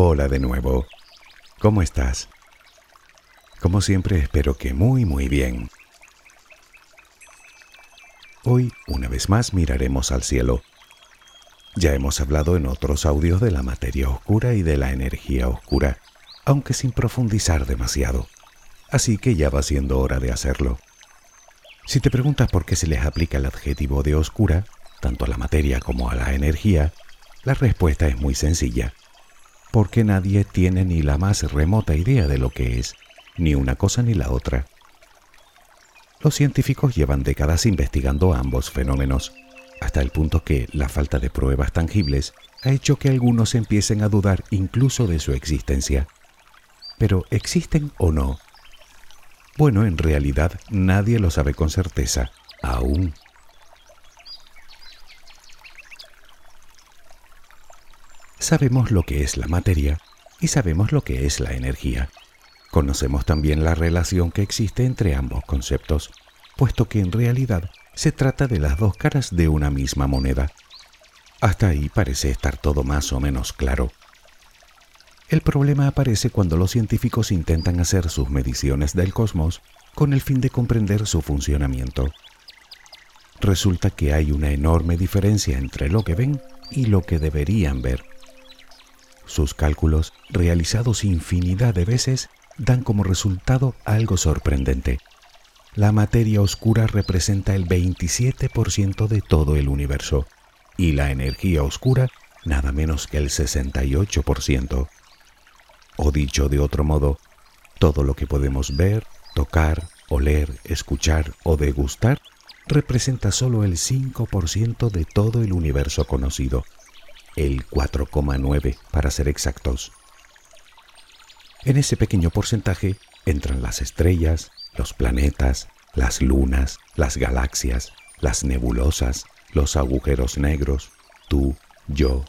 Hola de nuevo. ¿Cómo estás? Como siempre espero que muy muy bien. Hoy, una vez más, miraremos al cielo. Ya hemos hablado en otros audios de la materia oscura y de la energía oscura, aunque sin profundizar demasiado. Así que ya va siendo hora de hacerlo. Si te preguntas por qué se les aplica el adjetivo de oscura, tanto a la materia como a la energía, la respuesta es muy sencilla. Porque nadie tiene ni la más remota idea de lo que es, ni una cosa ni la otra. Los científicos llevan décadas investigando ambos fenómenos, hasta el punto que la falta de pruebas tangibles ha hecho que algunos empiecen a dudar incluso de su existencia. Pero ¿existen o no? Bueno, en realidad nadie lo sabe con certeza, aún. Sabemos lo que es la materia y sabemos lo que es la energía. Conocemos también la relación que existe entre ambos conceptos, puesto que en realidad se trata de las dos caras de una misma moneda. Hasta ahí parece estar todo más o menos claro. El problema aparece cuando los científicos intentan hacer sus mediciones del cosmos con el fin de comprender su funcionamiento. Resulta que hay una enorme diferencia entre lo que ven y lo que deberían ver. Sus cálculos, realizados infinidad de veces, dan como resultado algo sorprendente. La materia oscura representa el 27% de todo el universo y la energía oscura nada menos que el 68%. O dicho de otro modo, todo lo que podemos ver, tocar, oler, escuchar o degustar representa solo el 5% de todo el universo conocido, el 4,9 para ser exactos. En ese pequeño porcentaje entran las estrellas, los planetas, las lunas, las galaxias, las nebulosas, los agujeros negros, tú, yo.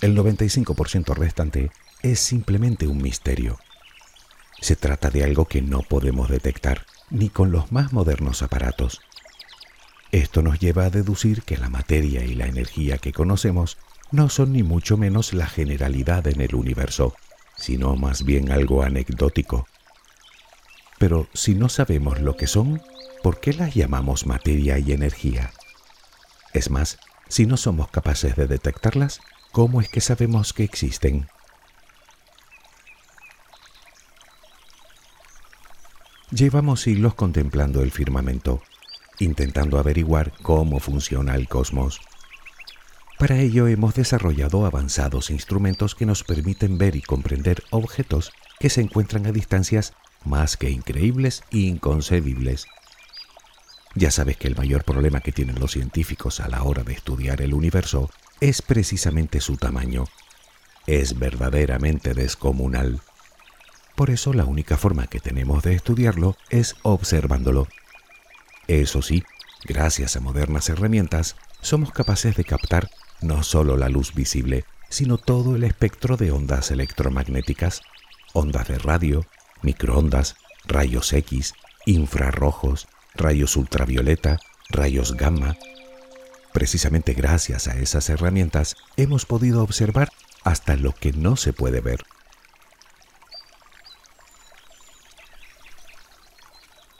El 95% restante es simplemente un misterio. Se trata de algo que no podemos detectar ni con los más modernos aparatos. Esto nos lleva a deducir que la materia y la energía que conocemos no son ni mucho menos la generalidad en el universo, sino más bien algo anecdótico. Pero si no sabemos lo que son, ¿por qué las llamamos materia y energía? Es más, si no somos capaces de detectarlas, ¿cómo es que sabemos que existen? Llevamos siglos contemplando el firmamento, intentando averiguar cómo funciona el cosmos. Para ello hemos desarrollado avanzados instrumentos que nos permiten ver y comprender objetos que se encuentran a distancias más que increíbles e inconcebibles. Ya sabes que el mayor problema que tienen los científicos a la hora de estudiar el universo es precisamente su tamaño. Es verdaderamente descomunal. Por eso la única forma que tenemos de estudiarlo es observándolo. Eso sí, gracias a modernas herramientas, somos capaces de captar no solo la luz visible, sino todo el espectro de ondas electromagnéticas, ondas de radio, microondas, rayos X, infrarrojos, rayos ultravioleta, rayos gamma. Precisamente gracias a esas herramientas hemos podido observar hasta lo que no se puede ver.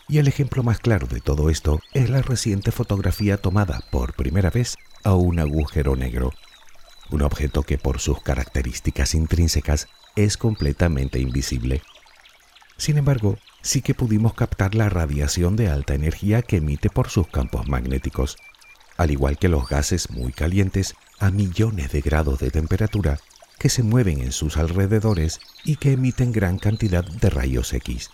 Y el ejemplo más claro de todo esto es la reciente fotografía tomada por primera vez a un agujero negro, un objeto que por sus características intrínsecas es completamente invisible. Sin embargo, sí que pudimos captar la radiación de alta energía que emite por sus campos magnéticos, al igual que los gases muy calientes a millones de grados de temperatura que se mueven en sus alrededores y que emiten gran cantidad de rayos X.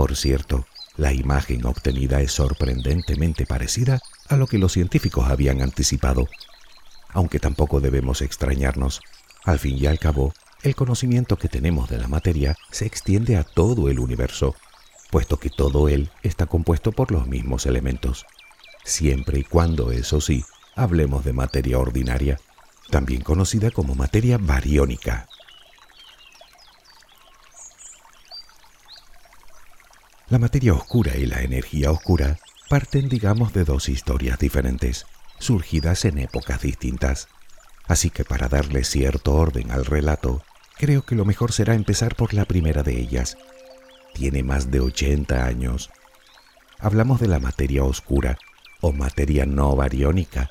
Por cierto, la imagen obtenida es sorprendentemente parecida a lo que los científicos habían anticipado. Aunque tampoco debemos extrañarnos, al fin y al cabo, el conocimiento que tenemos de la materia se extiende a todo el universo, puesto que todo él está compuesto por los mismos elementos, siempre y cuando, eso sí, hablemos de materia ordinaria, también conocida como materia bariónica. La materia oscura y la energía oscura parten, digamos, de dos historias diferentes, surgidas en épocas distintas. Así que para darle cierto orden al relato, creo que lo mejor será empezar por la primera de ellas. Tiene más de 80 años. Hablamos de la materia oscura o materia no bariónica,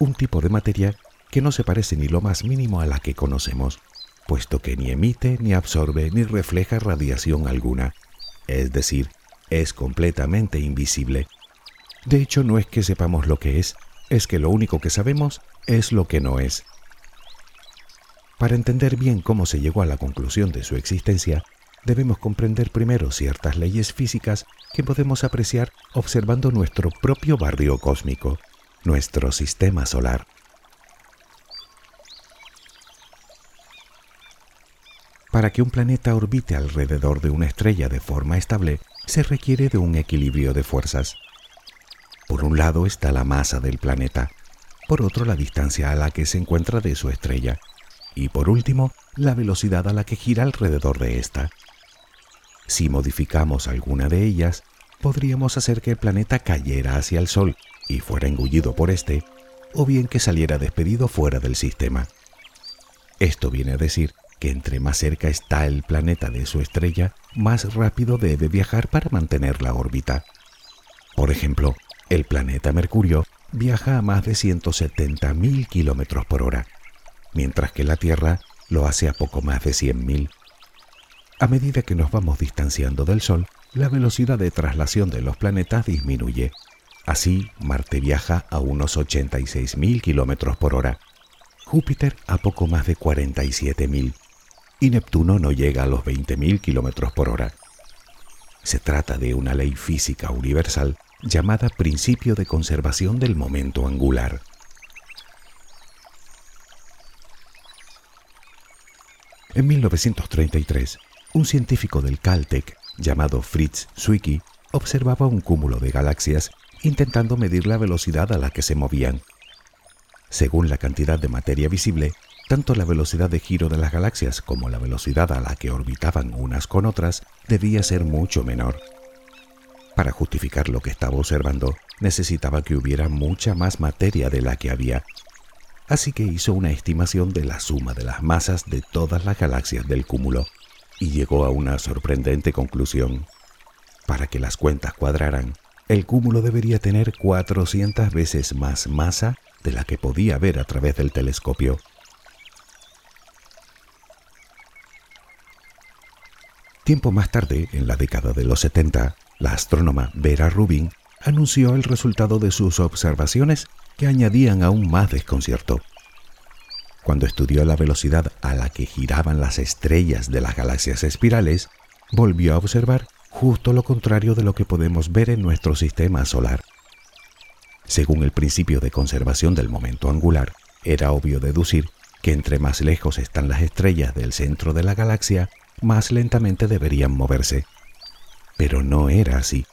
un tipo de materia que no se parece ni lo más mínimo a la que conocemos, puesto que ni emite, ni absorbe, ni refleja radiación alguna, es decir, es completamente invisible. De hecho, no es que sepamos lo que es, es que lo único que sabemos es lo que no es. Para entender bien cómo se llegó a la conclusión de su existencia, debemos comprender primero ciertas leyes físicas que podemos apreciar observando nuestro propio barrio cósmico, nuestro sistema solar. Para que un planeta orbite alrededor de una estrella de forma estable, se requiere de un equilibrio de fuerzas. Por un lado está la masa del planeta, por otro la distancia a la que se encuentra de su estrella, y por último la velocidad a la que gira alrededor de ésta. Si modificamos alguna de ellas, podríamos hacer que el planeta cayera hacia el Sol y fuera engullido por éste, o bien que saliera despedido fuera del sistema. Esto viene a decir entre más cerca está el planeta de su estrella, más rápido debe viajar para mantener la órbita. Por ejemplo, el planeta Mercurio viaja a más de 170.000 kilómetros por hora, mientras que la Tierra lo hace a poco más de 100.000. A medida que nos vamos distanciando del Sol, la velocidad de traslación de los planetas disminuye. Así, Marte viaja a unos 86.000 kilómetros por hora, Júpiter a poco más de 47.000 y Neptuno no llega a los 20.000 kilómetros por hora. Se trata de una ley física universal llamada principio de conservación del momento angular. En 1933, un científico del Caltech llamado Fritz Zwicky observaba un cúmulo de galaxias intentando medir la velocidad a la que se movían. Según la cantidad de materia visible, tanto la velocidad de giro de las galaxias como la velocidad a la que orbitaban unas con otras debía ser mucho menor. Para justificar lo que estaba observando, necesitaba que hubiera mucha más materia de la que había. Así que hizo una estimación de la suma de las masas de todas las galaxias del cúmulo y llegó a una sorprendente conclusión. Para que las cuentas cuadraran, el cúmulo debería tener 400 veces más masa de la que podía ver a través del telescopio. Tiempo más tarde, en la década de los 70, la astrónoma Vera Rubin anunció el resultado de sus observaciones que añadían aún más desconcierto. Cuando estudió la velocidad a la que giraban las estrellas de las galaxias espirales, volvió a observar justo lo contrario de lo que podemos ver en nuestro sistema solar. Según el principio de conservación del momento angular, era obvio deducir que entre más lejos están las estrellas del centro de la galaxia, más lentamente deberían moverse. Pero no era así.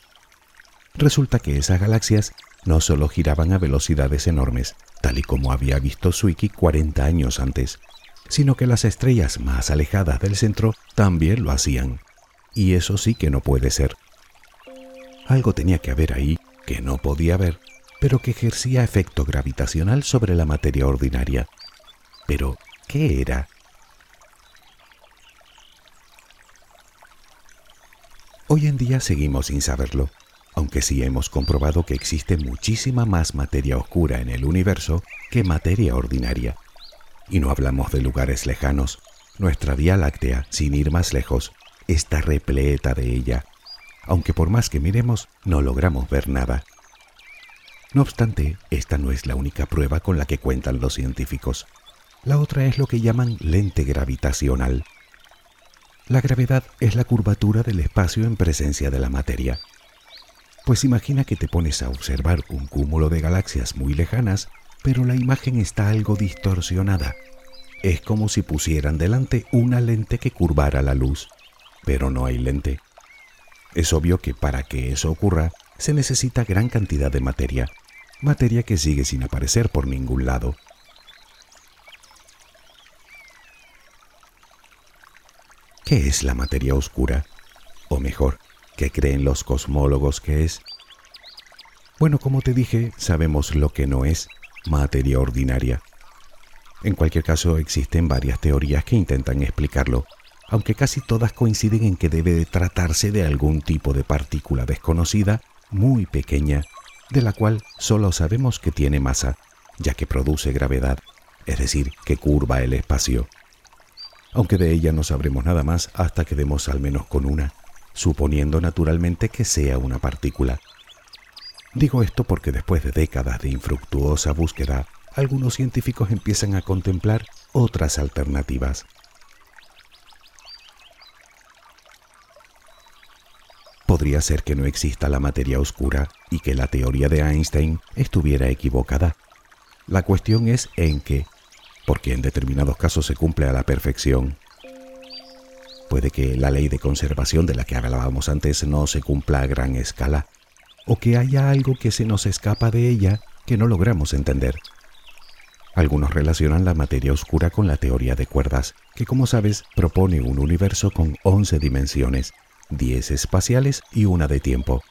Resulta que esas galaxias no solo giraban a velocidades enormes, tal y como había visto Zwicky 40 años antes, sino que las estrellas más alejadas del centro también lo hacían. Y eso sí que no puede ser. Algo tenía que haber ahí que no podía ver, pero que ejercía efecto gravitacional sobre la materia ordinaria. Pero, ¿qué era? Hoy en día seguimos sin saberlo, aunque sí hemos comprobado que existe muchísima más materia oscura en el universo que materia ordinaria. Y no hablamos de lugares lejanos. Nuestra Vía Láctea, sin ir más lejos, está repleta de ella, aunque por más que miremos no logramos ver nada. No obstante, esta no es la única prueba con la que cuentan los científicos. La otra es lo que llaman lente gravitacional, la gravedad es la curvatura del espacio en presencia de la materia. Pues imagina que te pones a observar un cúmulo de galaxias muy lejanas, pero la imagen está algo distorsionada. Es como si pusieran delante una lente que curvara la luz, pero no hay lente. Es obvio que para que eso ocurra se necesita gran cantidad de materia, materia que sigue sin aparecer por ningún lado. ¿Qué es la materia oscura? O mejor, ¿qué creen los cosmólogos que es? Bueno, como te dije, sabemos lo que no es materia ordinaria. En cualquier caso, existen varias teorías que intentan explicarlo, aunque casi todas coinciden en que debe de tratarse de algún tipo de partícula desconocida, muy pequeña, de la cual solo sabemos que tiene masa, ya que produce gravedad, es decir, que curva el espacio. Aunque de ella no sabremos nada más hasta que demos al menos con una, suponiendo naturalmente que sea una partícula. Digo esto porque después de décadas de infructuosa búsqueda, algunos científicos empiezan a contemplar otras alternativas. Podría ser que no exista la materia oscura y que la teoría de Einstein estuviera equivocada. La cuestión es en qué, porque en determinados casos se cumple a la perfección. Puede que la ley de conservación de la que hablábamos antes no se cumpla a gran escala, o que haya algo que se nos escapa de ella que no logramos entender. Algunos relacionan la materia oscura con la teoría de cuerdas, que como sabes propone un universo con 11 dimensiones, 10 espaciales y una de tiempo.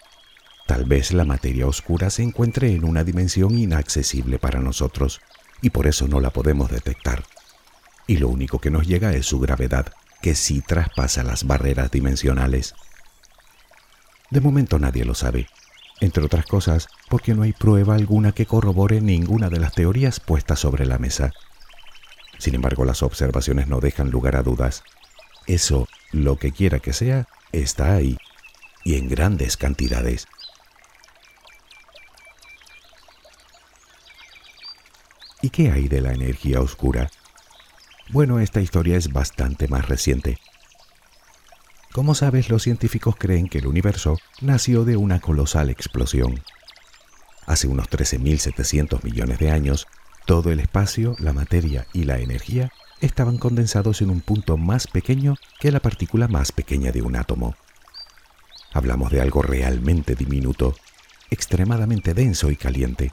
Tal vez la materia oscura se encuentre en una dimensión inaccesible para nosotros, y por eso no la podemos detectar. Y lo único que nos llega es su gravedad, que sí traspasa las barreras dimensionales. De momento nadie lo sabe, entre otras cosas porque no hay prueba alguna que corrobore ninguna de las teorías puestas sobre la mesa. Sin embargo, las observaciones no dejan lugar a dudas. Eso, lo que quiera que sea, está ahí, y en grandes cantidades. ¿Y qué hay de la energía oscura? Bueno, esta historia es bastante más reciente. Como sabes, los científicos creen que el universo nació de una colosal explosión. Hace unos 13.700 millones de años, todo el espacio, la materia y la energía estaban condensados en un punto más pequeño que la partícula más pequeña de un átomo. Hablamos de algo realmente diminuto, extremadamente denso y caliente.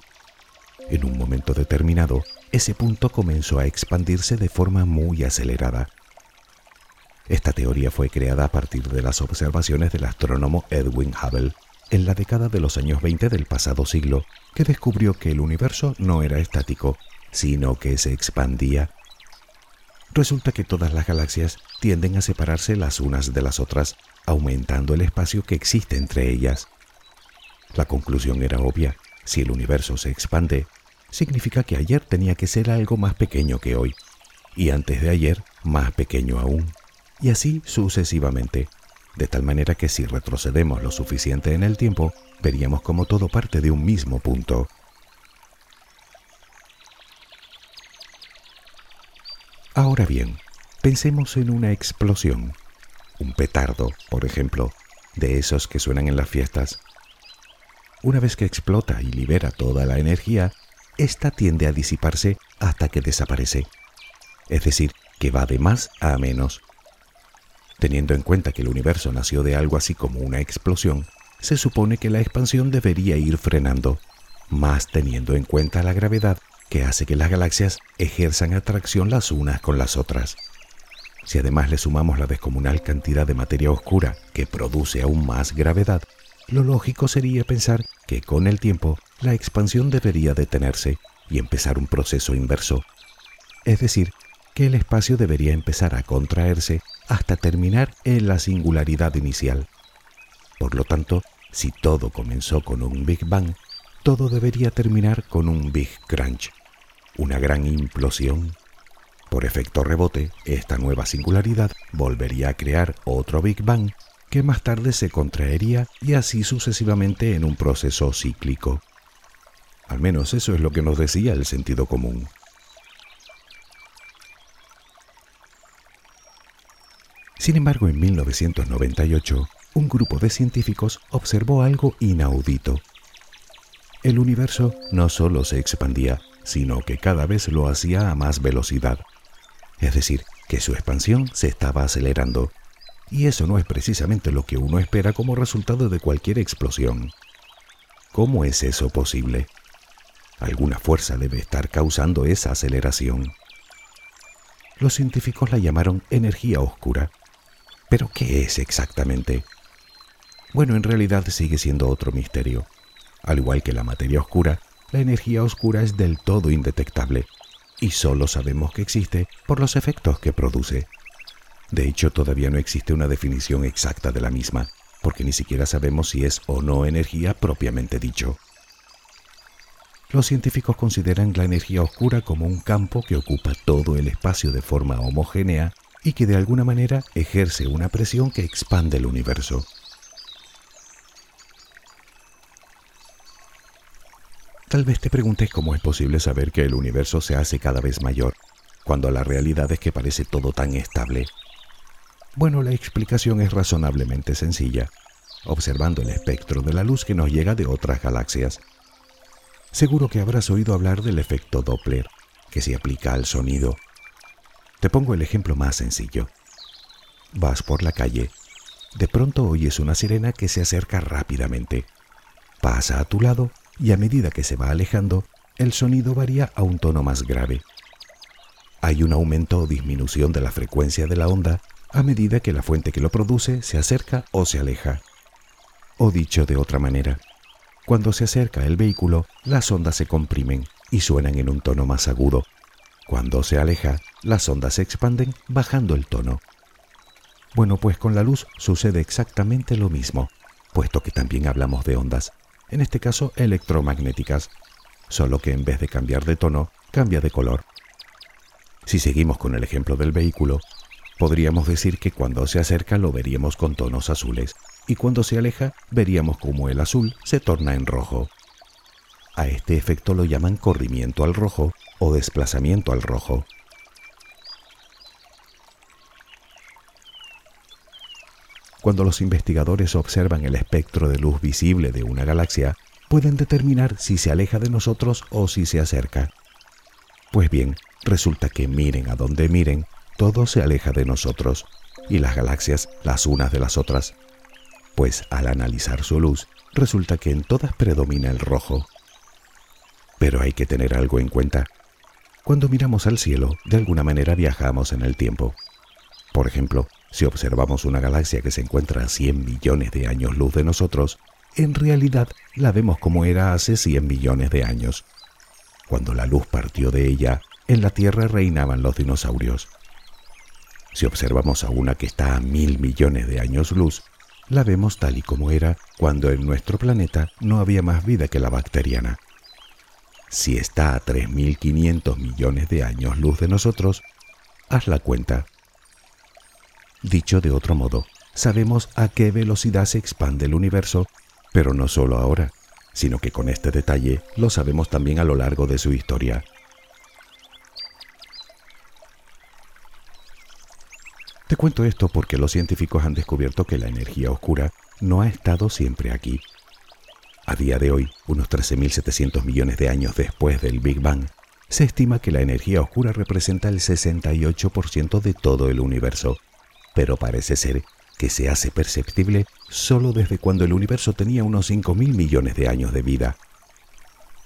En un momento determinado, ese punto comenzó a expandirse de forma muy acelerada. Esta teoría fue creada a partir de las observaciones del astrónomo Edwin Hubble en la década de los años 20 del pasado siglo, que descubrió que el universo no era estático, sino que se expandía. Resulta que todas las galaxias tienden a separarse las unas de las otras, aumentando el espacio que existe entre ellas. La conclusión era obvia. Si el universo se expande, significa que ayer tenía que ser algo más pequeño que hoy, y antes de ayer más pequeño aún y así sucesivamente, de tal manera que si retrocedemos lo suficiente en el tiempo, veríamos como todo parte de un mismo punto. Ahora bien, pensemos en una explosión, un petardo, por ejemplo, de esos que suenan en las fiestas. Una vez que explota y libera toda la energía, ésta tiende a disiparse hasta que desaparece. Es decir, que va de más a menos, Teniendo en cuenta que el universo nació de algo así como una explosión, se supone que la expansión debería ir frenando, más teniendo en cuenta la gravedad que hace que las galaxias ejerzan atracción las unas con las otras. Si además le sumamos la descomunal cantidad de materia oscura que produce aún más gravedad, lo lógico sería pensar que con el tiempo la expansión debería detenerse y empezar un proceso inverso. Es decir, que el espacio debería empezar a contraerse hasta terminar en la singularidad inicial. Por lo tanto, si todo comenzó con un Big Bang, todo debería terminar con un Big Crunch, una gran implosión. Por efecto rebote, esta nueva singularidad volvería a crear otro Big Bang que más tarde se contraería y así sucesivamente en un proceso cíclico. Al menos eso es lo que nos decía el sentido común. Sin embargo, en 1998, un grupo de científicos observó algo inaudito. El universo no solo se expandía, sino que cada vez lo hacía a más velocidad. Es decir, que su expansión se estaba acelerando. Y eso no es precisamente lo que uno espera como resultado de cualquier explosión. ¿Cómo es eso posible? Alguna fuerza debe estar causando esa aceleración. Los científicos la llamaron energía oscura pero ¿qué es exactamente? Bueno, en realidad sigue siendo otro misterio. Al igual que la materia oscura, la energía oscura es del todo indetectable. y solo sabemos que existe por los efectos que produce. De hecho, todavía no existe una definición exacta de la misma, porque ni siquiera sabemos si es o no energía propiamente dicho. Los científicos consideran la energía oscura como un campo que ocupa todo el espacio de forma homogénea y que de alguna manera ejerce una presión que expande el universo. Tal vez te preguntes cómo es posible saber que el universo se hace cada vez mayor, cuando la realidad es que parece todo tan estable. Bueno, la explicación es razonablemente sencilla, observando el espectro de la luz que nos llega de otras galaxias. Seguro que habrás oído hablar del efecto Doppler, que se aplica al sonido. Te pongo el ejemplo más sencillo. Vas por la calle. De pronto oyes una sirena que se acerca rápidamente. Pasa a tu lado y a medida que se va alejando, el sonido varía a un tono más grave. Hay un aumento o disminución de la frecuencia de la onda a medida que la fuente que lo produce se acerca o se aleja. O dicho de otra manera, cuando se acerca el vehículo, las ondas se comprimen y suenan en un tono más agudo. Cuando se aleja, las ondas se expanden bajando el tono. Bueno, pues con la luz sucede exactamente lo mismo, puesto que también hablamos de ondas en este caso electromagnéticas, solo que en vez de cambiar de tono, cambia de color. Si seguimos con el ejemplo del vehículo, podríamos decir que cuando se acerca lo veríamos con tonos azules y cuando se aleja veríamos como el azul se torna en rojo. A este efecto lo llaman corrimiento al rojo o desplazamiento al rojo. Cuando los investigadores observan el espectro de luz visible de una galaxia, pueden determinar si se aleja de nosotros o si se acerca. Pues bien, resulta que miren a donde miren, todo se aleja de nosotros, y las galaxias las unas de las otras. Pues al analizar su luz, resulta que en todas predomina el rojo. Pero hay que tener algo en cuenta. Cuando miramos al cielo, de alguna manera viajamos en el tiempo. Por ejemplo, si observamos una galaxia que se encuentra a 100 millones de años luz de nosotros, en realidad la vemos como era hace 100 millones de años. Cuando la luz partió de ella, en la Tierra reinaban los dinosaurios. Si observamos a una que está a mil millones de años luz, la vemos tal y como era cuando en nuestro planeta no había más vida que la bacteriana. Si está a 3.500 millones de años luz de nosotros, haz la cuenta Dicho de otro modo, sabemos a qué velocidad se expande el universo, pero no solo ahora, sino que con este detalle lo sabemos también a lo largo de su historia. Te cuento esto porque los científicos han descubierto que la energía oscura no ha estado siempre aquí. A día de hoy, unos 13.700 millones de años después del Big Bang, se estima que la energía oscura representa el 68% de todo el universo pero parece ser que se hace perceptible solo desde cuando el universo tenía unos 5.000 millones de años de vida.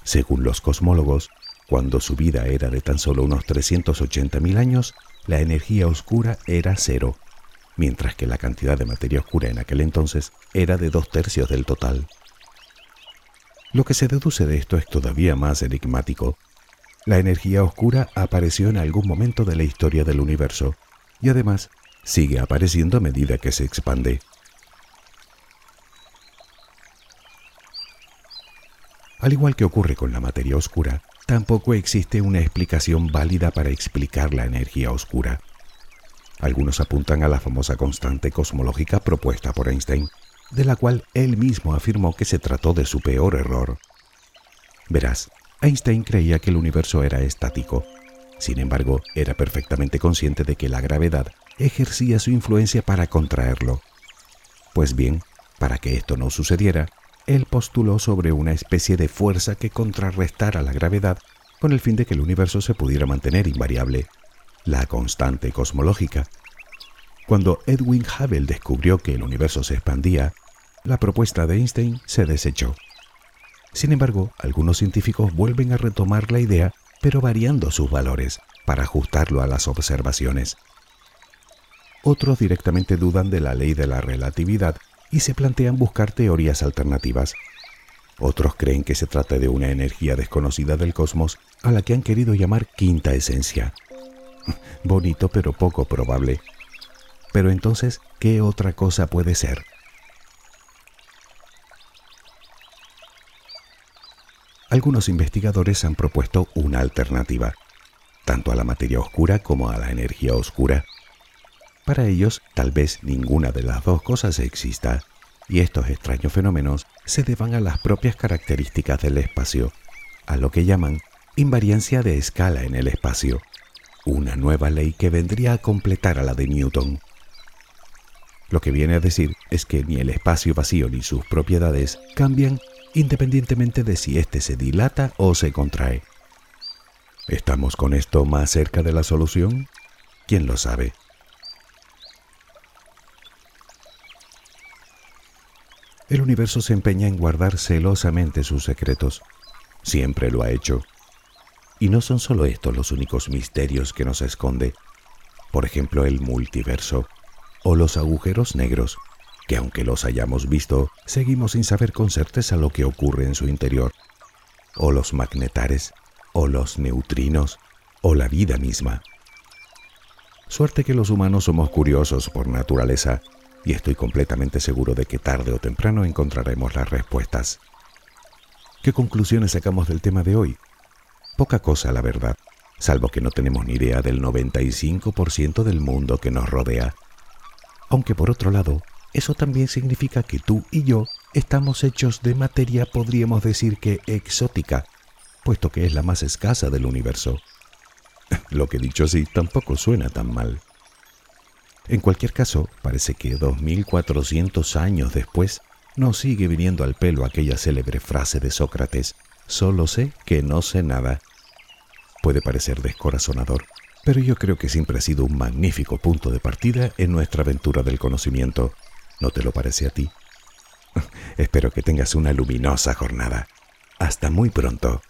Según los cosmólogos, cuando su vida era de tan solo unos 380.000 años, la energía oscura era cero, mientras que la cantidad de materia oscura en aquel entonces era de dos tercios del total. Lo que se deduce de esto es todavía más enigmático. La energía oscura apareció en algún momento de la historia del universo, y además sigue apareciendo a medida que se expande. Al igual que ocurre con la materia oscura, tampoco existe una explicación válida para explicar la energía oscura. Algunos apuntan a la famosa constante cosmológica propuesta por Einstein, de la cual él mismo afirmó que se trató de su peor error. Verás, Einstein creía que el universo era estático. Sin embargo, era perfectamente consciente de que la gravedad ejercía su influencia para contraerlo. Pues bien, para que esto no sucediera, él postuló sobre una especie de fuerza que contrarrestara la gravedad con el fin de que el universo se pudiera mantener invariable, la constante cosmológica. Cuando Edwin Hubble descubrió que el universo se expandía, la propuesta de Einstein se desechó. Sin embargo, algunos científicos vuelven a retomar la idea, pero variando sus valores, para ajustarlo a las observaciones. Otros directamente dudan de la ley de la relatividad y se plantean buscar teorías alternativas. Otros creen que se trata de una energía desconocida del cosmos a la que han querido llamar quinta esencia. Bonito pero poco probable. Pero entonces, ¿qué otra cosa puede ser? Algunos investigadores han propuesto una alternativa, tanto a la materia oscura como a la energía oscura. Para ellos, tal vez ninguna de las dos cosas exista, y estos extraños fenómenos se deban a las propias características del espacio, a lo que llaman invariancia de escala en el espacio, una nueva ley que vendría a completar a la de Newton. Lo que viene a decir es que ni el espacio vacío ni sus propiedades cambian independientemente de si éste se dilata o se contrae. ¿Estamos con esto más cerca de la solución? ¿Quién lo sabe? El universo se empeña en guardar celosamente sus secretos. Siempre lo ha hecho. Y no son solo estos los únicos misterios que nos esconde. Por ejemplo, el multiverso o los agujeros negros, que aunque los hayamos visto, seguimos sin saber con certeza lo que ocurre en su interior. O los magnetares, o los neutrinos, o la vida misma. Suerte que los humanos somos curiosos por naturaleza y estoy completamente seguro de que tarde o temprano encontraremos las respuestas. ¿Qué conclusiones sacamos del tema de hoy? Poca cosa, la verdad, salvo que no tenemos ni idea del 95% del mundo que nos rodea. Aunque por otro lado, eso también significa que tú y yo estamos hechos de materia, podríamos decir que exótica, puesto que es la más escasa del universo. Lo que dicho así tampoco suena tan mal. En cualquier caso, parece que 2400 años después nos sigue viniendo al pelo aquella célebre frase de Sócrates, solo sé que no sé nada. Puede parecer descorazonador, pero yo creo que siempre ha sido un magnífico punto de partida en nuestra aventura del conocimiento. ¿No te lo parece a ti? Espero que tengas una luminosa jornada. Hasta muy pronto.